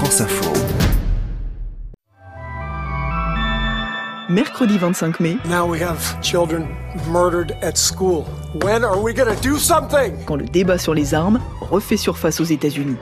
France Info. Mercredi 25 mai. Now we have children murdered at school. When are we going to do something? Quand le débat sur les armes refait surface aux États-Unis.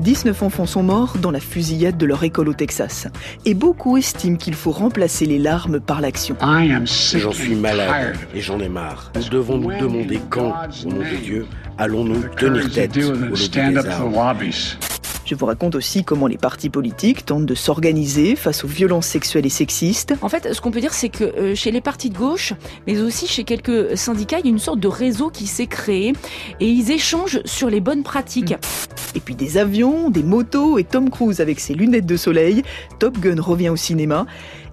19 enfants sont morts dans la fusillade de leur école au Texas. Et beaucoup estiment qu'il faut remplacer les larmes par l'action. J'en suis malade et j'en ai marre. Nous devons nous demander quand, au nom de Dieu, allons-nous tenir tête au lobby des armes? Je vous raconte aussi comment les partis politiques tentent de s'organiser face aux violences sexuelles et sexistes. En fait, ce qu'on peut dire, c'est que euh, chez les partis de gauche, mais aussi chez quelques syndicats, il y a une sorte de réseau qui s'est créé et ils échangent sur les bonnes pratiques. Et puis des avions, des motos et Tom Cruise avec ses lunettes de soleil. Top Gun revient au cinéma.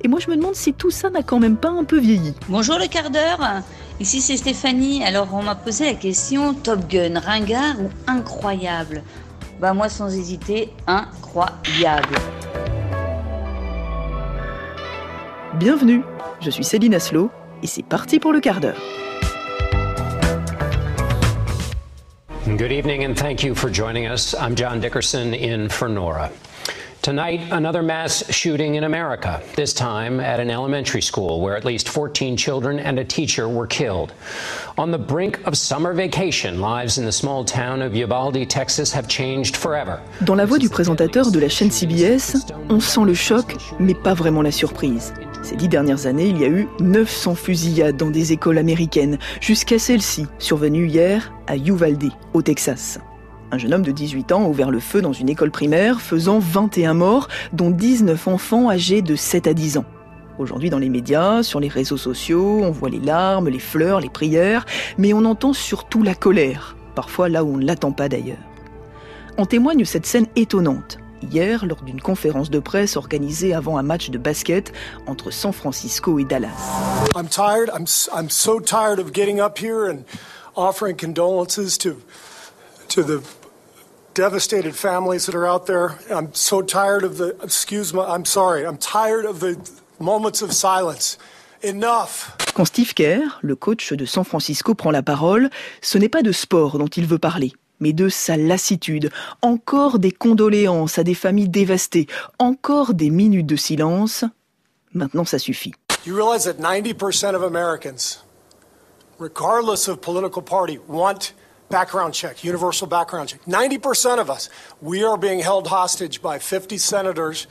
Et moi, je me demande si tout ça n'a quand même pas un peu vieilli. Bonjour le quart d'heure. Ici c'est Stéphanie. Alors on m'a posé la question Top Gun, ringard ou incroyable? Bah moi sans hésiter, incroyable. Bienvenue, je suis Céline Aslo et c'est parti pour le quart d'heure. Good evening and thank you for joining us. I'm John Dickerson in Fernora. Tonight, another mass shooting in America, this time at an elementary school where at least 14 children and a teacher were killed. On the brink of summer vacation, lives in the small town of Uvalde, Texas have changed forever. Dans la voix du présentateur de la chaîne CBS, on sent le choc, mais pas vraiment la surprise. Ces dix dernières années, il y a eu 900 fusillades dans des écoles américaines, jusqu'à celle-ci, survenue hier à Uvalde, au Texas. Un jeune homme de 18 ans a ouvert le feu dans une école primaire, faisant 21 morts, dont 19 enfants âgés de 7 à 10 ans. Aujourd'hui, dans les médias, sur les réseaux sociaux, on voit les larmes, les fleurs, les prières, mais on entend surtout la colère, parfois là où on ne l'attend pas d'ailleurs. En témoigne cette scène étonnante. Hier, lors d'une conférence de presse organisée avant un match de basket entre San Francisco et Dallas. I'm tired. I'm, I'm so tired of getting up here condolences to, to devastated families that are out there. I'm so tired of the, excuse me, I'm sorry, I'm tired of the moments of silence. Enough. Quand Steve Kerr, le coach de San Francisco, prend la parole, ce n'est pas de sport dont il veut parler, mais de sa lassitude. Encore des condoléances à des familles dévastées, encore des minutes de silence. Maintenant, ça suffit. You realize that 90% of Americans, regardless of political party, want background check, universal background check. 90% of us, we are being held hostage by 50 senators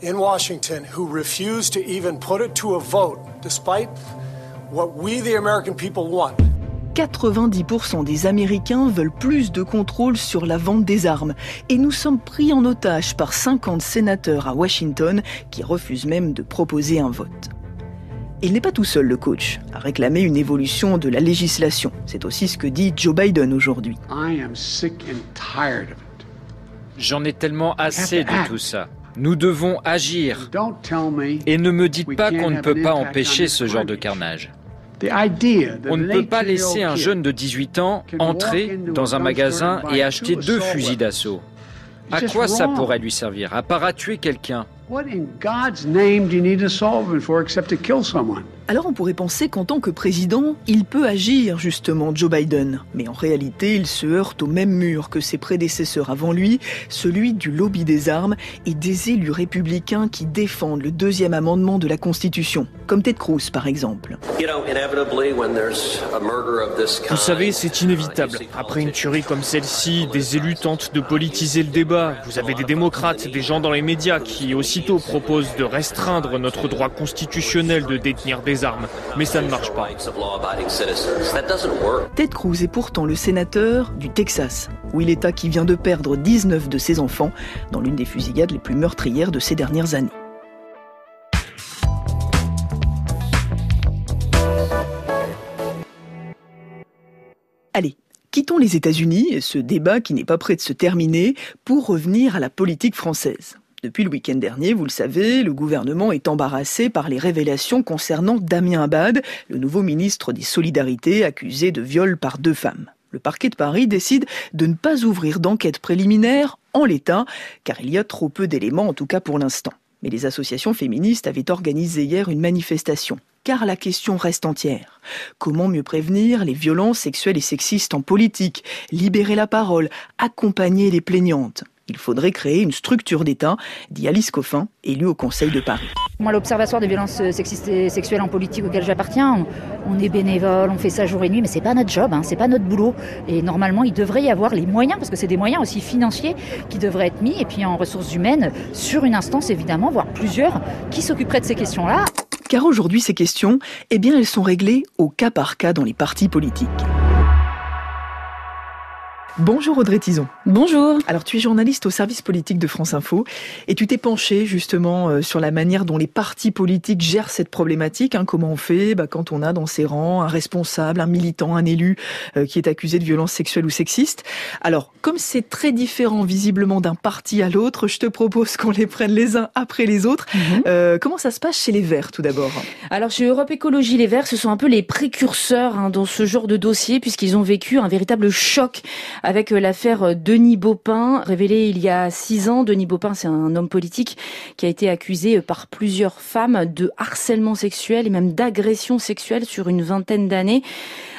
in Washington who refuse to even put it to a vote, despite what we, the American people, want. 90% des Américains veulent plus de contrôle sur la vente des armes. Et nous sommes pris en otage par 50 sénateurs à Washington qui refusent même de proposer un vote. Il n'est pas tout seul, le coach, à réclamer une évolution de la législation. C'est aussi ce que dit Joe Biden aujourd'hui. J'en ai tellement assez de tout ça. Nous devons agir. Et ne me dites pas qu'on ne peut pas empêcher ce genre de carnage. On ne peut pas laisser un jeune de 18 ans entrer dans un magasin et acheter deux fusils d'assaut. À quoi ça pourrait lui servir? À part à tuer quelqu'un What in God's name do you need a solvent for except to kill someone? Alors on pourrait penser qu'en tant que président, il peut agir justement Joe Biden. Mais en réalité, il se heurte au même mur que ses prédécesseurs avant lui, celui du lobby des armes et des élus républicains qui défendent le deuxième amendement de la Constitution, comme Ted Cruz par exemple. Vous savez, c'est inévitable. Après une tuerie comme celle-ci, des élus tentent de politiser le débat. Vous avez des démocrates, des gens dans les médias qui aussitôt proposent de restreindre notre droit constitutionnel de détenir des armes, mais ça ne marche pas. Ted Cruz est pourtant le sénateur du Texas, où il est qui vient de perdre 19 de ses enfants dans l'une des fusillades les plus meurtrières de ces dernières années. Allez, quittons les États-Unis et ce débat qui n'est pas prêt de se terminer pour revenir à la politique française. Depuis le week-end dernier, vous le savez, le gouvernement est embarrassé par les révélations concernant Damien Abad, le nouveau ministre des Solidarités accusé de viol par deux femmes. Le parquet de Paris décide de ne pas ouvrir d'enquête préliminaire en l'état, car il y a trop peu d'éléments, en tout cas pour l'instant. Mais les associations féministes avaient organisé hier une manifestation, car la question reste entière. Comment mieux prévenir les violences sexuelles et sexistes en politique, libérer la parole, accompagner les plaignantes? Il faudrait créer une structure d'État, dit Alice Coffin, élue au Conseil de Paris. Moi, l'Observatoire des violences sexistes et sexuelles en politique auquel j'appartiens, on, est bénévole, on fait ça jour et nuit, mais c'est pas notre job, hein, c'est pas notre boulot. Et normalement, il devrait y avoir les moyens, parce que c'est des moyens aussi financiers qui devraient être mis, et puis en ressources humaines, sur une instance évidemment, voire plusieurs, qui s'occuperaient de ces questions-là. Car aujourd'hui, ces questions, eh bien, elles sont réglées au cas par cas dans les partis politiques. Bonjour Audrey Tison. Bonjour. Alors tu es journaliste au service politique de France Info et tu t'es penché justement euh, sur la manière dont les partis politiques gèrent cette problématique. Hein. comment on fait? Bah, quand on a dans ses rangs un responsable, un militant, un élu euh, qui est accusé de violence sexuelle ou sexiste. Alors comme c'est très différent visiblement d'un parti à l'autre, je te propose qu'on les prenne les uns après les autres. Mhm. Euh, comment ça se passe chez les Verts tout d'abord? Alors chez Europe Écologie, les Verts, ce sont un peu les précurseurs hein, dans ce genre de dossier puisqu'ils ont vécu un véritable choc avec euh, l'affaire euh, Denis Baupin, révélée il y a six ans. Denis Baupin, c'est un homme politique qui a été accusé euh, par plusieurs femmes de harcèlement sexuel et même d'agression sexuelle sur une vingtaine d'années.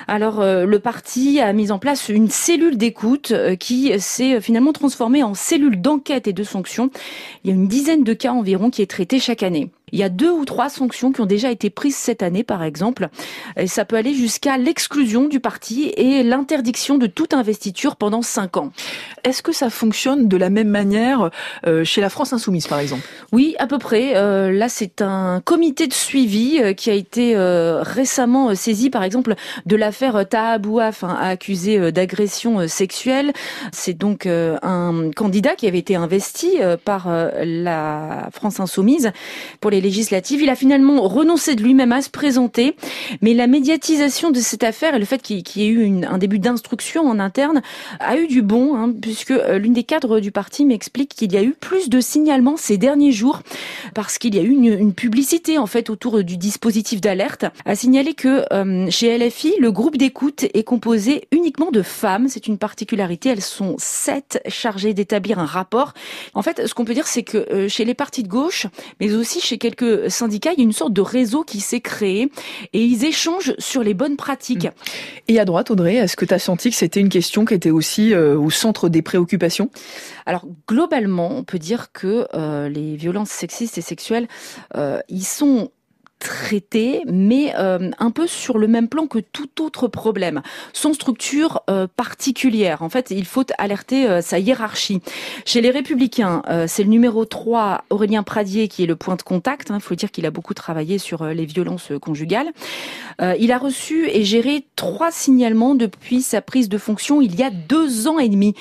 Alors le parti a mis en place une cellule d'écoute qui s'est finalement transformée en cellule d'enquête et de sanctions. Il y a une dizaine de cas environ qui est traité chaque année. Il y a deux ou trois sanctions qui ont déjà été prises cette année, par exemple. Et ça peut aller jusqu'à l'exclusion du parti et l'interdiction de toute investiture pendant cinq ans. Est-ce que ça fonctionne de la même manière euh, chez la France Insoumise, par exemple? Oui, à peu près. Euh, là, c'est un comité de suivi euh, qui a été récemment saisi, par exemple, de l'affaire Taha Bouaf, hein, accusé d'agression sexuelle. C'est donc un candidat qui avait été investi par la France Insoumise pour les législatives. Il a finalement renoncé de lui-même à se présenter, mais la médiatisation de cette affaire et le fait qu'il y ait eu un début d'instruction en interne a eu du bon, hein, puisque euh, l'une des cadres du parti m'explique qu'il y a eu plus de signalements ces derniers jours parce qu'il y a eu une, publicité en fait autour du dispositif d'alerte. A signalé que euh, chez LFI, le groupe d'écoute est composé uniquement de femmes. C'est une particularité. Elles sont sept chargées d'établir un rapport. En fait, ce qu'on peut dire, c'est que euh, chez les partis de gauche, mais aussi chez quelques syndicats, il y a une sorte de réseau qui s'est créé et ils échangent sur les bonnes pratiques. Et à droite, Audrey, est-ce que tu as senti que c'était une question qui était aussi euh, au centre des préoccupations? Alors globalement, on peut dire que euh, les violences sexistes et sexuelles, euh, ils sont traité, mais euh, un peu sur le même plan que tout autre problème, sans structure euh, particulière. En fait, il faut alerter euh, sa hiérarchie. Chez les Républicains, c'est le numéro 3, Aurélien Pradier, qui est le point de contact. Il hein. faut dire qu'il a beaucoup travaillé sur les violences conjugales. il a reçu et géré trois signalements depuis sa prise de fonction il y a deux ans et demi.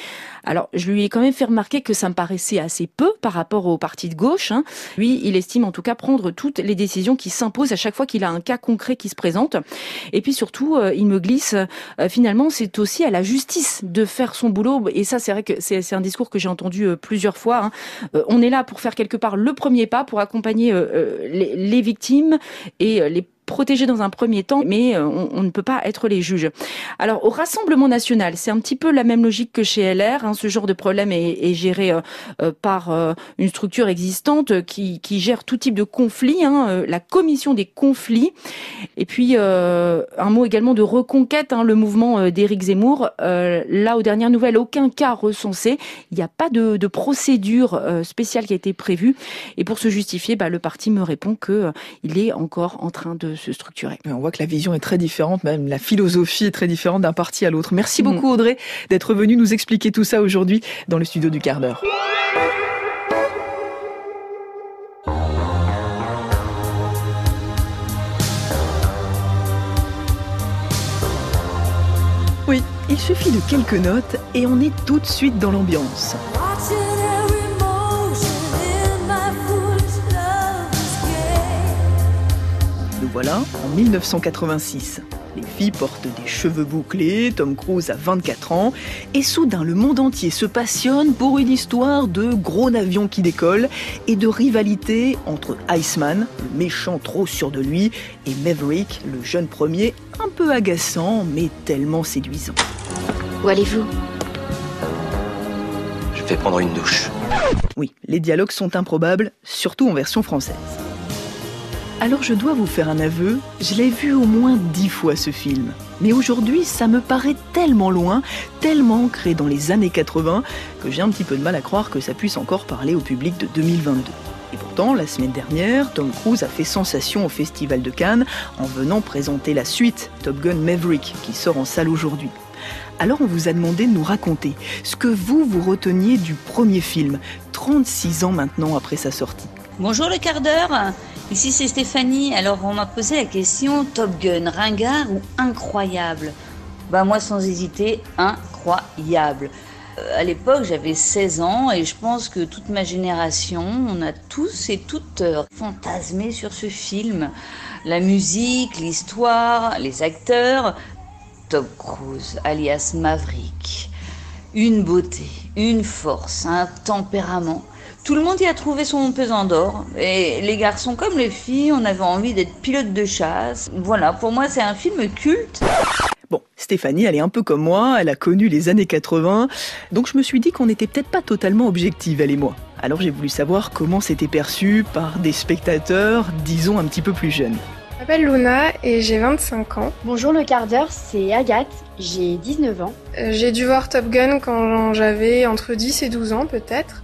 Alors, je lui ai quand même fait remarquer que ça me paraissait assez peu par rapport au parti de gauche. Hein. Lui, il estime en tout cas prendre toutes les décisions qui s'imposent à chaque fois qu'il a un cas concret qui se présente. Et puis surtout, euh, il me glisse, euh, finalement, c'est aussi à la justice de faire son boulot. Et ça, c'est vrai que c'est un discours que j'ai entendu euh, plusieurs fois. Hein. on est là pour faire quelque part le premier pas, pour accompagner les victimes et les protégés dans un premier temps, mais euh, on, ne peut pas être les juges. Alors au Rassemblement national, c'est un petit peu la même logique que chez LR. Hein. ce genre de problème est, géré euh, euh, par une structure existante qui, gère tout type de conflit, hein, la commission des conflits. Et puis un mot également de reconquête, hein, le mouvement d'Éric Zemmour. là, aux dernières nouvelles, aucun cas recensé. Il n'y a pas de, procédure spéciale qui a été prévue. Et pour se justifier, bah, le parti me répond que il est encore en train de se structurer. On voit que la vision est très différente, même la philosophie est très différente d'un parti à l'autre. Merci mm. beaucoup Audrey d'être venue nous expliquer tout ça aujourd'hui dans le studio du quart d'heure. Oui, il suffit de quelques notes et on est tout de suite dans l'ambiance. Voilà, en 1986. Les filles portent des cheveux bouclés, Tom Cruise a 24 ans, et soudain le monde entier se passionne pour une histoire de gros avions qui décollent et de rivalité entre Iceman, le méchant trop sûr de lui, et Maverick, le jeune premier, un peu agaçant mais tellement séduisant. Où allez-vous? Je vais prendre une douche. Oui, les dialogues sont improbables, surtout en version française. Alors je dois vous faire un aveu, je l'ai vu au moins dix fois ce film. Mais aujourd'hui, ça me paraît tellement loin, tellement ancré dans les années 80, que j'ai un petit peu de mal à croire que ça puisse encore parler au public de 2022. Et pourtant, la semaine dernière, Tom Cruise a fait sensation au Festival de Cannes en venant présenter la suite, Top Gun Maverick, qui sort en salle aujourd'hui. Alors on vous a demandé de nous raconter ce que vous, vous reteniez du premier film, 36 ans maintenant après sa sortie. Bonjour le quart d'heure, ici c'est Stéphanie. Alors on m'a posé la question Top Gun, ringard ou incroyable? Bah moi sans hésiter, incroyable. Euh, à l'époque j'avais 16 ans et je pense que toute ma génération, on a tous et toutes euh, fantasmé sur ce film. La musique, l'histoire, les acteurs, Top Cruise, alias Maverick. Une beauté, une force, un tempérament. Tout le monde y a trouvé son pesant d'or. Et les garçons comme les filles, on avait envie d'être pilote de chasse. Voilà, pour moi, c'est un film culte. Bon, Stéphanie, elle est un peu comme moi, elle a connu les années 80, donc je me suis dit qu'on n'était peut-être pas totalement objective, elle et moi. Alors j'ai voulu savoir comment c'était perçu par des spectateurs, disons, un petit peu plus jeunes. Je m'appelle Luna et j'ai 25 ans. Bonjour le quart d'heure, c'est Agathe, j'ai 19 ans. Euh, j'ai dû voir Top Gun quand j'avais entre 10 et 12 ans peut-être.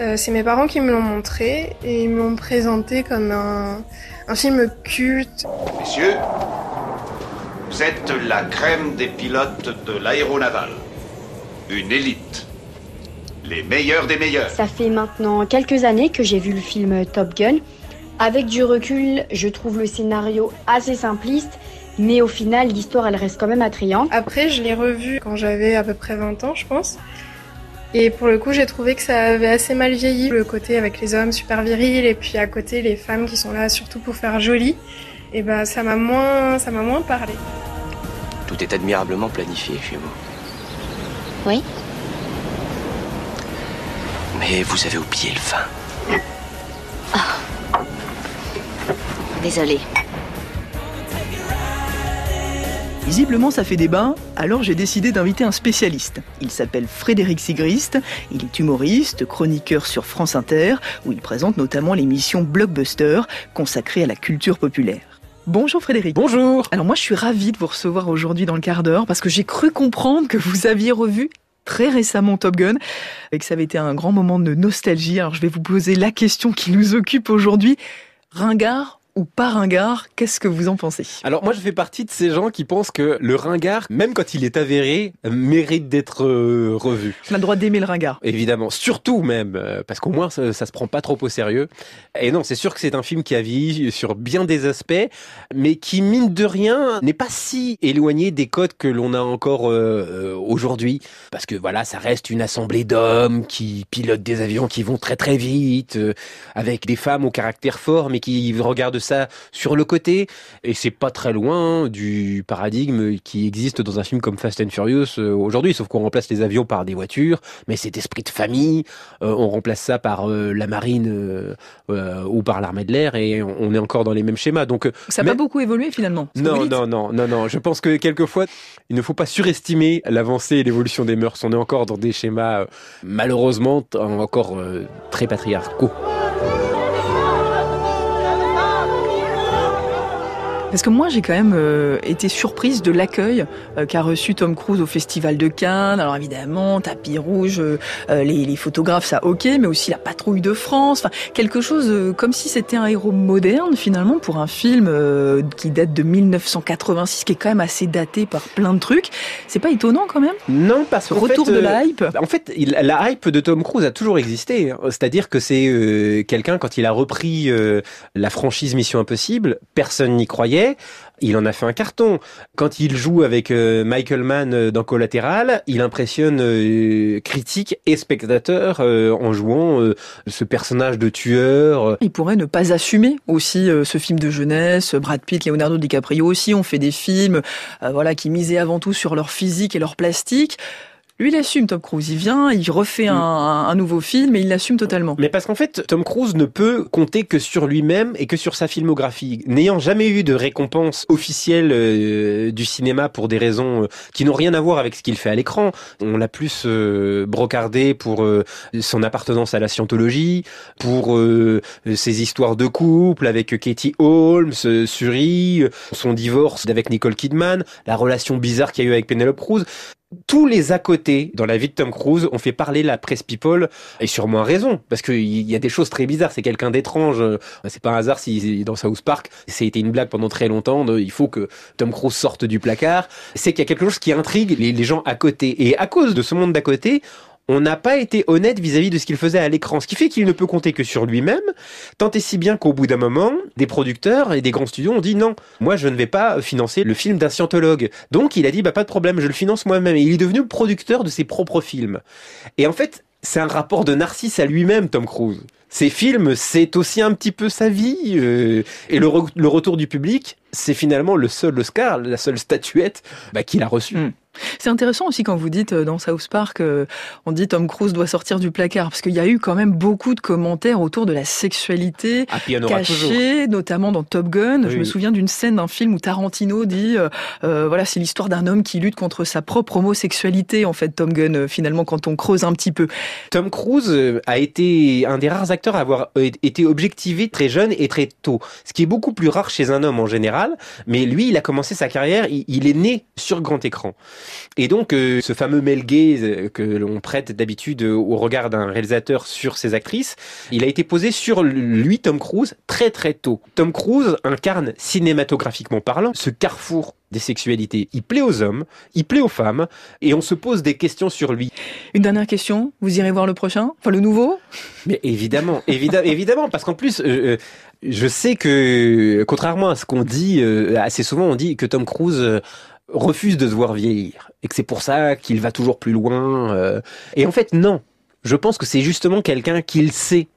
Euh, c'est mes parents qui me l'ont montré et ils me l'ont présenté comme un, un film culte. Messieurs, vous êtes la crème des pilotes de l'aéronaval. Une élite. Les meilleurs des meilleurs. Ça fait maintenant quelques années que j'ai vu le film Top Gun. Avec du recul, je trouve le scénario assez simpliste, mais au final, l'histoire, elle reste quand même attrayante. Après, je l'ai revu quand j'avais à peu près 20 ans, je pense. Et pour le coup, j'ai trouvé que ça avait assez mal vieilli, le côté avec les hommes super virils et puis à côté les femmes qui sont là surtout pour faire joli. Et ben ça m'a moins, ça m'a moins parlé. Tout est admirablement planifié chez vous. Oui. Mais vous avez oublié le fin. Ah. Désolée. Visiblement, ça fait débat, alors j'ai décidé d'inviter un spécialiste. Il s'appelle Frédéric Sigrist, il est humoriste, chroniqueur sur France Inter, où il présente notamment l'émission Blockbuster, consacrée à la culture populaire. Bonjour Frédéric. Bonjour. Alors moi je suis ravie de vous recevoir aujourd'hui dans le quart d'heure parce que j'ai cru comprendre que vous aviez revu très récemment Top Gun et que ça avait été un grand moment de nostalgie. Alors je vais vous poser la question qui nous occupe aujourd'hui. Ringard ou pas ringard, qu'est-ce que vous en pensez? Alors moi je fais partie de ces gens qui pensent que le ringard, même quand il est avéré, mérite d'être euh, revu. On a le droit d'aimer le ringard. Évidemment, surtout même, euh, parce qu'au moins ça, ça, se prend pas trop au sérieux. Et non, c'est sûr que c'est un film qui a vieilli sur bien des aspects, mais qui mine de rien n'est pas si éloigné des codes que l'on a encore euh, aujourd'hui. Parce que voilà, ça reste une assemblée d'hommes qui pilotent des avions qui vont très très vite, avec des femmes au caractère fort, mais qui regardent ça sur le côté. Et c'est pas très loin du paradigme qui existe dans un film comme Fast and Furious euh, aujourd'hui. Sauf qu'on remplace les avions par des voitures mais cet esprit de famille euh, on remplace ça par euh, la marine euh, ou par l'armée de l'air et on, on, est encore dans les mêmes schémas. Donc ça n'a pas beaucoup évolué finalement non non non non non. Je pense que quelquefois il ne faut pas surestimer l'avancée et l'évolution des mœurs. On est encore dans des schémas malheureusement encore très patriarcaux Parce que moi, j'ai quand même euh, été surprise de l'accueil euh, qu'a reçu Tom Cruise au Festival de Cannes. Alors évidemment, tapis rouge, euh, les, les, photographes, ça ok, mais aussi la patrouille de France. Enfin, quelque chose comme si c'était un héros moderne finalement pour un film qui date de 1986, qui est quand même assez daté par plein de trucs. C'est pas étonnant quand même? Non, parce que retour fait, de la hype? En fait, la hype de Tom Cruise a toujours existé. C'est-à-dire que c'est quelqu'un quand il a repris la franchise Mission Impossible, personne n'y croyait il en a fait un carton. Quand il joue avec euh, Michael Mann euh, dans Collatéral, il impressionne euh, critiques et spectateurs euh, en jouant ce personnage de tueur. Il pourrait ne pas assumer aussi ce film de jeunesse. Brad Pitt, Leonardo DiCaprio aussi ont fait des films voilà, qui misaient avant tout sur leur physique et leur plastique. Lui, il assume Tom Cruise. Il vient, il refait un, un nouveau film et il l'assume totalement. Mais parce qu'en fait, Tom Cruise ne peut compter que sur lui-même et que sur sa filmographie. N'ayant jamais eu de récompense officielle euh, du cinéma pour des raisons euh, qui n'ont rien à voir avec ce qu'il fait à l'écran, on l'a plus euh, brocardé pour son appartenance à la scientologie, pour ses histoires de couple avec Katie Holmes, Suri, son divorce avec Nicole Kidman, la relation bizarre qu'il y a eu avec Penelope Cruz tous les à côté dans la vie de Tom Cruise ont fait parler la presse people et sûrement raison parce qu'il y a des choses très bizarres. C'est quelqu'un d'étrange. C'est pas un hasard si dans South Park. C'était une blague pendant très longtemps il faut que Tom Cruise sorte du placard. C'est qu'il y a quelque chose qui intrigue les, les gens à côté. Et à cause de ce monde d'à côté on n'a pas été honnête vis-à-vis de ce qu'il faisait à l'écran, ce qui fait qu'il ne peut compter que sur lui-même, tant et si bien qu'au bout d'un moment, des producteurs et des grands studios ont dit non, moi je ne vais pas financer le film d'un scientologue. Donc il a dit bah pas de problème, je le finance moi-même et il est devenu producteur de ses propres films. Et en fait, c'est un rapport de narcisse à lui-même, Tom Cruise. Ses films, c'est aussi un petit peu sa vie. Euh, et le, retour du public, c'est finalement le seul Oscar, la seule statuette bah, qu'il a reçue. Hmm. C'est intéressant aussi quand vous dites euh, dans South Park, euh, on dit Tom Cruise doit sortir du placard, parce qu'il y a eu quand même beaucoup de commentaires autour de la sexualité ah, cachée, notamment dans Top Gun. Je me souviens d'une scène d'un film où Tarantino dit, euh, voilà, c'est l'histoire d'un homme qui lutte contre sa propre homosexualité, en fait, Tom Gun, finalement, quand on creuse un petit peu. Tom Cruise a été un des rares acteurs à avoir été objectivé très jeune et très tôt, ce qui est beaucoup plus rare chez un homme en général, mais lui, il a commencé sa carrière, il est né sur grand écran. Et donc, euh, ce fameux Mel gaze euh, que l'on prête d'habitude au regard d'un réalisateur sur ses actrices, il a été posé sur lui, Tom Cruise, très très tôt. Tom Cruise incarne cinématographiquement parlant ce carrefour des sexualités. Il plaît aux hommes, il plaît aux femmes, et on se pose des questions sur lui. Une dernière question, vous irez voir le prochain? Enfin, le nouveau? Mais évidemment, évidemment, évidemment, parce qu'en plus, euh, je sais que, contrairement à ce qu'on dit, assez souvent on dit que Tom Cruise refuse de se voir vieillir et que c'est pour ça qu'il va toujours plus loin. Euh. Et en fait, non. Je pense que c'est justement quelqu'un qu'il sait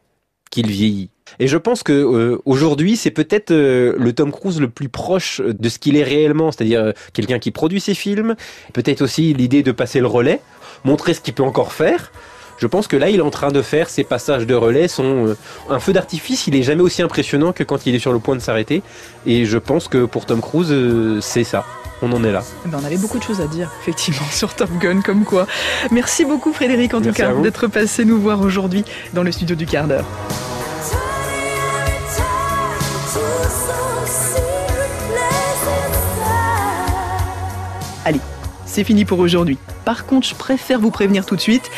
qu'il vieillit. Et je pense que euh, aujourd'hui, c'est peut-être euh, le Tom Cruise le plus proche de ce qu'il est réellement, c'est-à-dire quelqu'un qui produit ses films, peut-être aussi l'idée de passer le relais, montrer ce qu'il peut encore faire. Je pense que là, il est en train de faire ses passages de relais. Son, un feu d'artifice, il est jamais aussi impressionnant que quand il est sur le point de s'arrêter. Et je pense que pour Tom Cruise, c'est ça on en est là. Eh ben, on avait beaucoup de choses à dire, effectivement, sur Top Gun, comme quoi. Merci beaucoup, Frédéric, en tout cas, d'être passé nous voir aujourd'hui dans le studio du quart d'heure. Allez, c'est fini pour aujourd'hui. Par contre, je préfère vous prévenir tout de suite.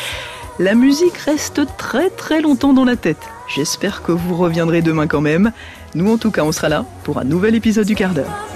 La musique reste très très longtemps dans la tête. J'espère que vous reviendrez demain quand même. Nous en tout cas, on sera là pour un nouvel épisode du quart d'heure.